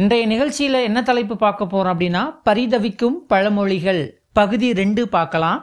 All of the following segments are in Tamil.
இன்றைய நிகழ்ச்சியில் என்ன தலைப்பு பார்க்க போகிறோம் அப்படின்னா பரிதவிக்கும் பழமொழிகள். பகுதி ரெண்டு பார்க்கலாம்.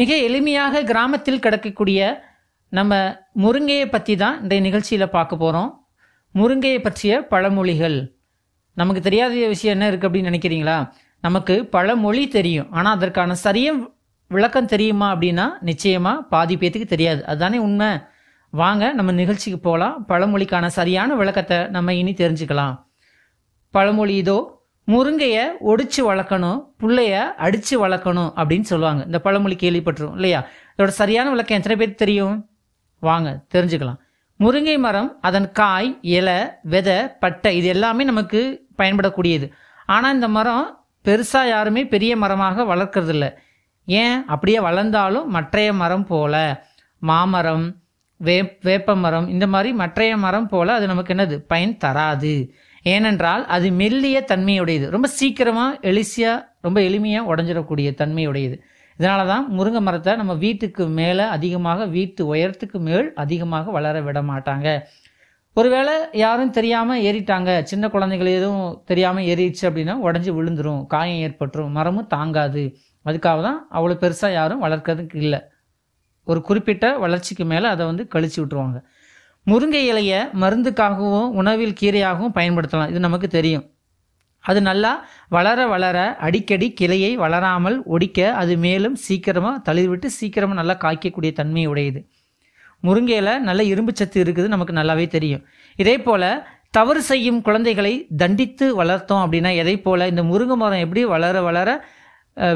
மிக எளிமையாக கிராமத்தில் கிடக்கக்கூடிய நம்ம முருங்கையை பற்றி தான் இன்றைய நிகழ்ச்சியில் பார்க்க போகிறோம் முருங்கையை பற்றிய பழமொழிகள். நமக்கு தெரியாத விஷயம் என்ன இருக்குது அப்படின்னு நினைக்கிறீங்களா? நமக்கு பழமொழி தெரியும். ஆனால் அதற்கான சரியா விளக்கம் தெரியுமா அப்படின்னா நிச்சயமாக பாதி பேத்துக்கு தெரியாது. அதுதானே உண்மை. வாங்க நம்ம நிகழ்ச்சிக்கு போகலாம் பழமொழிக்கான சரியான விளக்கத்தை நம்ம இனி தெரிஞ்சுக்கலாம். பழமொழி இதோ முருங்கையை ஒடிச்சு வளர்க்கணும் புள்ளைய அடிச்சு வளர்க்கணும் அப்படின்னு சொல்லுவாங்க. இந்த பழமொழி கேள்விப்பட்டிரும் இல்லையா? இதோட சரியான விளக்கம் எத்தனை பேர் தெரியும்? வாங்க தெரிஞ்சுக்கலாம். முருங்கை மரம் அதன் காய் இலை விதை பட்டை இது எல்லாமே நமக்கு பயன்படக்கூடியது. ஆனால் இந்த மரம் பெருசாக யாருமே பெரிய மரமாக வளர்க்கறதில்ல. ஏன்? அப்படியே வளர்ந்தாலும் மற்றைய மரம் போல. மாமரம் வே வேப்ப மரம் இந்த மாதிரி மற்றைய மரம் போல அது நமக்கு என்னது? பயன் தராது. ஏனென்றால் அது மெல்லிய தன்மையுடையது. ரொம்ப சீக்கிரமாக எளிசியாக ரொம்ப எளிமையாக உடஞ்சிடக்கூடிய தன்மையுடையது. இதனால தான் முருங்கை மரத்தை நம்ம வீட்டுக்கு மேலே அதிகமாக வீட்டு உயரத்துக்கு மேல் அதிகமாக வளர விட மாட்டாங்க. ஒருவேளை யாரும் தெரியாமல் ஏறிட்டாங்க. சின்ன குழந்தைகள் எதுவும் தெரியாமல் ஏறிடுச்சு அப்படின்னா உடஞ்சி விழுந்துரும். காயம் ஏற்பட்டுரும். மரமும் தாங்காது. அதுக்காக தான் அவ்வளோ பெருசாக யாரும் வளர்க்கறதுக்கு இல்லை. ஒரு குறிப்பிட்ட வளர்ச்சிக்கு மேலே அதை வந்து கழிச்சு விட்டுருவாங்க. முருங்கை இலையை மருந்துக்காகவும் உணவில் கீரையாகவும் பயன்படுத்தலாம். இது நமக்கு தெரியும். அது நல்லா வளர வளர அடிக்கடி கிளையை வளராமல் ஒடிக்க அது மேலும் சீக்கிரமாக தளிர்விட்டு சீக்கிரமாக நல்லா காய்க்கக்கூடிய தன்மை உடையது. முருங்கையில் நல்ல இரும்பு சத்து இருக்குது நமக்கு நல்லாவே தெரியும். இதே போல் தவறு செய்யும் குழந்தைகளை தண்டித்து வளர்த்தோம் அப்படின்னா எதை போல்? இந்த முருங்கை மரம் எப்படி வளர வளர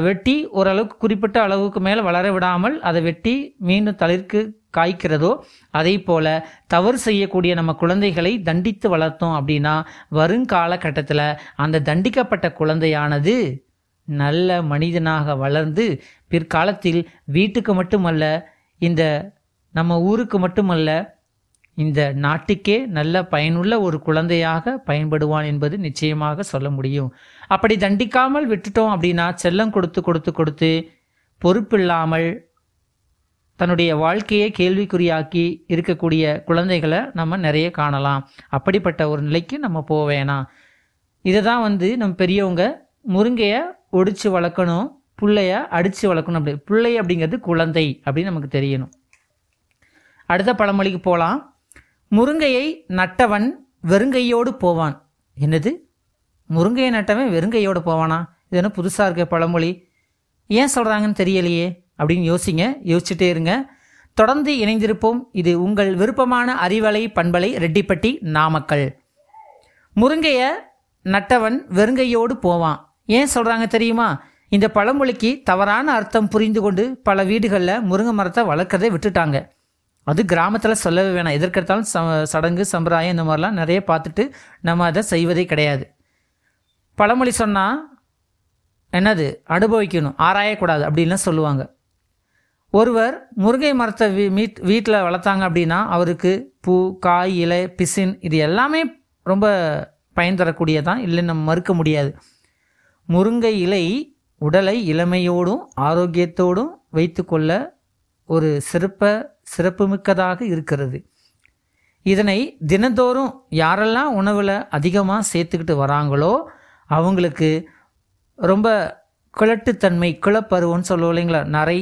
வெட்டி ஓரளவுக்கு குறிப்பிட்ட அளவுக்கு மேலே வளர விடாமல் அதை வெட்டி மீண்டும் தளிர்க்கு காய்க்கிறதோ அதே போல் தவறு செய்யக்கூடிய நம்ம குழந்தைகளை தண்டித்து வளர்த்தோம் அப்படின்னா வருங்காலகட்டத்தில் அந்த தண்டிக்கப்பட்ட குழந்தையானது நல்ல மனிதனாக வளர்ந்து பிற்காலத்தில் வீட்டுக்கு மட்டுமல்ல இந்த நம்ம ஊருக்கு மட்டுமல்ல இந்த நாட்டுக்கே நல்ல பயனுள்ள ஒரு குழந்தையாக பயன்படுவான் என்பது நிச்சயமாக சொல்ல முடியும். அப்படி தண்டிக்காமல் விட்டுட்டோம் அப்படின்னா செல்லம் கொடுத்து கொடுத்து கொடுத்து பொறுப்பில்லாமல் தன்னுடைய வாழ்க்கையை கேள்விக்குறியாக்கி இருக்கக்கூடிய குழந்தைகளை நம்ம நிறைய காணலாம். அப்படிப்பட்ட ஒரு நிலைக்கு நம்ம போக வேணாம். இதை தான் வந்து நம்ம பெரியவங்க முருங்கையை ஒடிச்சு வளர்க்கணும் பிள்ளைய அடித்து வளர்க்கணும் அப்படி. பிள்ளை அப்படிங்கிறது குழந்தை அப்படின்னு நமக்கு தெரியணும். அடுத்த பழமொழிக்கு போகலாம் முருங்கையை நட்டவன் வெறுங்கையோடு போவான். என்னது? முருங்கையை நட்டவன் வெறுங்கையோடு போவானா? இது என்ன புதுசாக இருக்க பழமொழி. ஏன் சொல்கிறாங்கன்னு தெரியலையே? அப்படின்னு யோசிங்க யோசிச்சுட்டே இருங்க. தொடர்ந்து இணைந்திருப்போம். இது உங்கள் விருப்பமான அறிவலை பண்பலை ரெட்டிப்பட்டி நாமக்கல். முருங்கையை நட்டவன் வெறுங்கையோடு போவான். ஏன் சொல்கிறாங்க தெரியுமா? இந்த பழமொழிக்கு தவறான அர்த்தம் புரிந்து கொண்டு பல வீடுகளில் முருங்கை மரத்தை வளர்க்கறதை விட்டுட்டாங்க. அது கிராமத்தில் சொல்லவே வேணாம். எதற்கெடுத்தாலும் ச சடங்கு சம்பிரதாயம் இந்த மாதிரிலாம் நிறைய பார்த்துட்டு நம்ம அதை செய்வதே கிடையாது. பழமொழி சொன்னால் என்னது? அனுபவிக்கணும். ஆராயக்கூடாது அப்படின்லாம் சொல்லுவாங்க. ஒருவர் முருங்கை மரத்தை வீ மீட் வீட்டில் வளர்த்தாங்க அப்படின்னா அவருக்கு பூ காய் இலை பிசின் இது எல்லாமே ரொம்ப பயன் தரக்கூடியதான். இல்லைன்னு நம்ம மறுக்க முடியாது. முருங்கை இலை உடலை இளமையோடும் ஆரோக்கியத்தோடும் வைத்துக்கொள்ள ஒரு சிறப்பை சிறப்புமிக்கதாக இருக்கிறது. இதனை தினந்தோறும் யாரெல்லாம் உணவில் அதிகமாக சேர்த்துக்கிட்டு வராங்களோ அவங்களுக்கு ரொம்ப கிழட்டுத்தன்மை கிளப்பருவம்னு சொல்லுவோம் இல்லைங்களா? நரை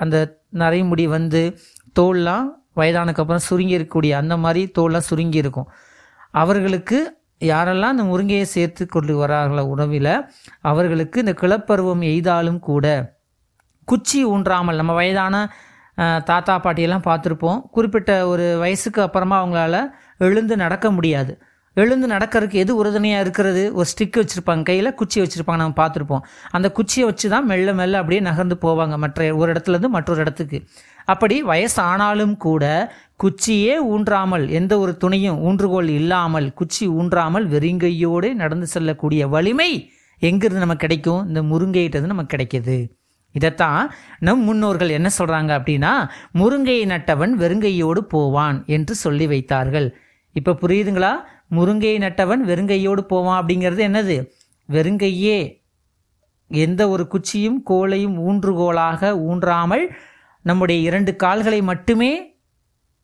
அந்த நரைமுடி வந்து தோல்லாம் வயதானதுக்கப்புறம் சுருங்கி இருக்கக்கூடிய அந்த மாதிரி தோல்லாம் சுருங்கி இருக்கும். அவர்களுக்கு யாரெல்லாம் இந்த முருங்கையை சேர்த்து கொண்டு வராங்களோ உணவில் அவர்களுக்கு இந்த கிளப்பருவம் எய்தாலும் கூட குச்சி ஊன்றாமல் நம்ம வயதான தாத்தா பாட்டியெல்லாம் பார்த்துருப்போம். குறிப்பிட்ட ஒரு வயசுக்கு அப்புறமா அவங்களால எழுந்து நடக்க முடியாது. எழுந்து நடக்கிறதுக்கு எது உறுதுணையாக இருக்கிறது? ஒரு ஸ்டிக் வச்சுருப்பாங்க. கையில் குச்சி வச்சுருப்பாங்க நம்ம பார்த்துருப்போம். அந்த குச்சியை வச்சு தான் மெல்ல மெல்ல அப்படியே நகர்ந்து போவாங்க மற்ற ஒரு இடத்துலேருந்து மற்றொரு இடத்துக்கு. அப்படி வயசானாலும் கூட குச்சியே ஊன்றாமல் எந்த ஒரு துணையும் ஊன்றுகோல் இல்லாமல் குச்சி ஊன்றாமல் வெறுங்கையோடு நடந்து செல்லக்கூடிய வலிமை எங்கிருந்து நமக்கு கிடைக்கும்? இந்த முருங்கையிட்டது நமக்கு கிடைக்கிது. இதைத்தான் நம் முன்னோர்கள் என்ன சொல்கிறாங்க அப்படின்னா முருங்கையை நட்டவன் வெறுங்கையோடு போவான் என்று சொல்லி வைத்தார்கள். இப்போ புரியுதுங்களா? முருங்கையை நட்டவன் வெறுங்கையோடு போவான் அப்படிங்கிறது என்னது? வெறுங்கையே. எந்த ஒரு குச்சியும் கோலையும் ஊன்றுகோலாக ஊன்றாமல் நம்முடைய இரண்டு கால்களை மட்டுமே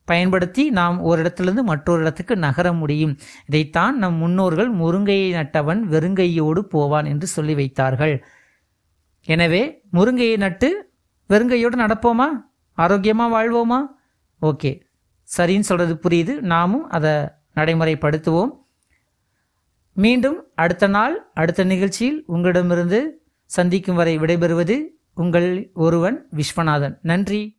பயன்படுத்தி நாம் ஒரு இடத்திலிருந்து மற்றொரு இடத்துக்கு நகர முடியும். இதைத்தான் நம் முன்னோர்கள் முருங்கையை நட்டவன் வெறுங்கையோடு போவான் என்று சொல்லி வைத்தார்கள். எனவே முருங்கையை நட்டு வெறுங்கையோடு நடப்போமா? ஆரோக்கியமாக வாழ்வோமா? ஓகே. சரின்னு சொல்கிறது புரியுது. நாமும் அதை நடைமுறைப்படுத்துவோம். மீண்டும் அடுத்த நாள் அடுத்த நிகழ்ச்சியில் உங்களிடமிருந்து சந்திக்கும் வரை விடைபெறுவது உங்கள் ஒருவன் விஸ்வநாதன். நன்றி.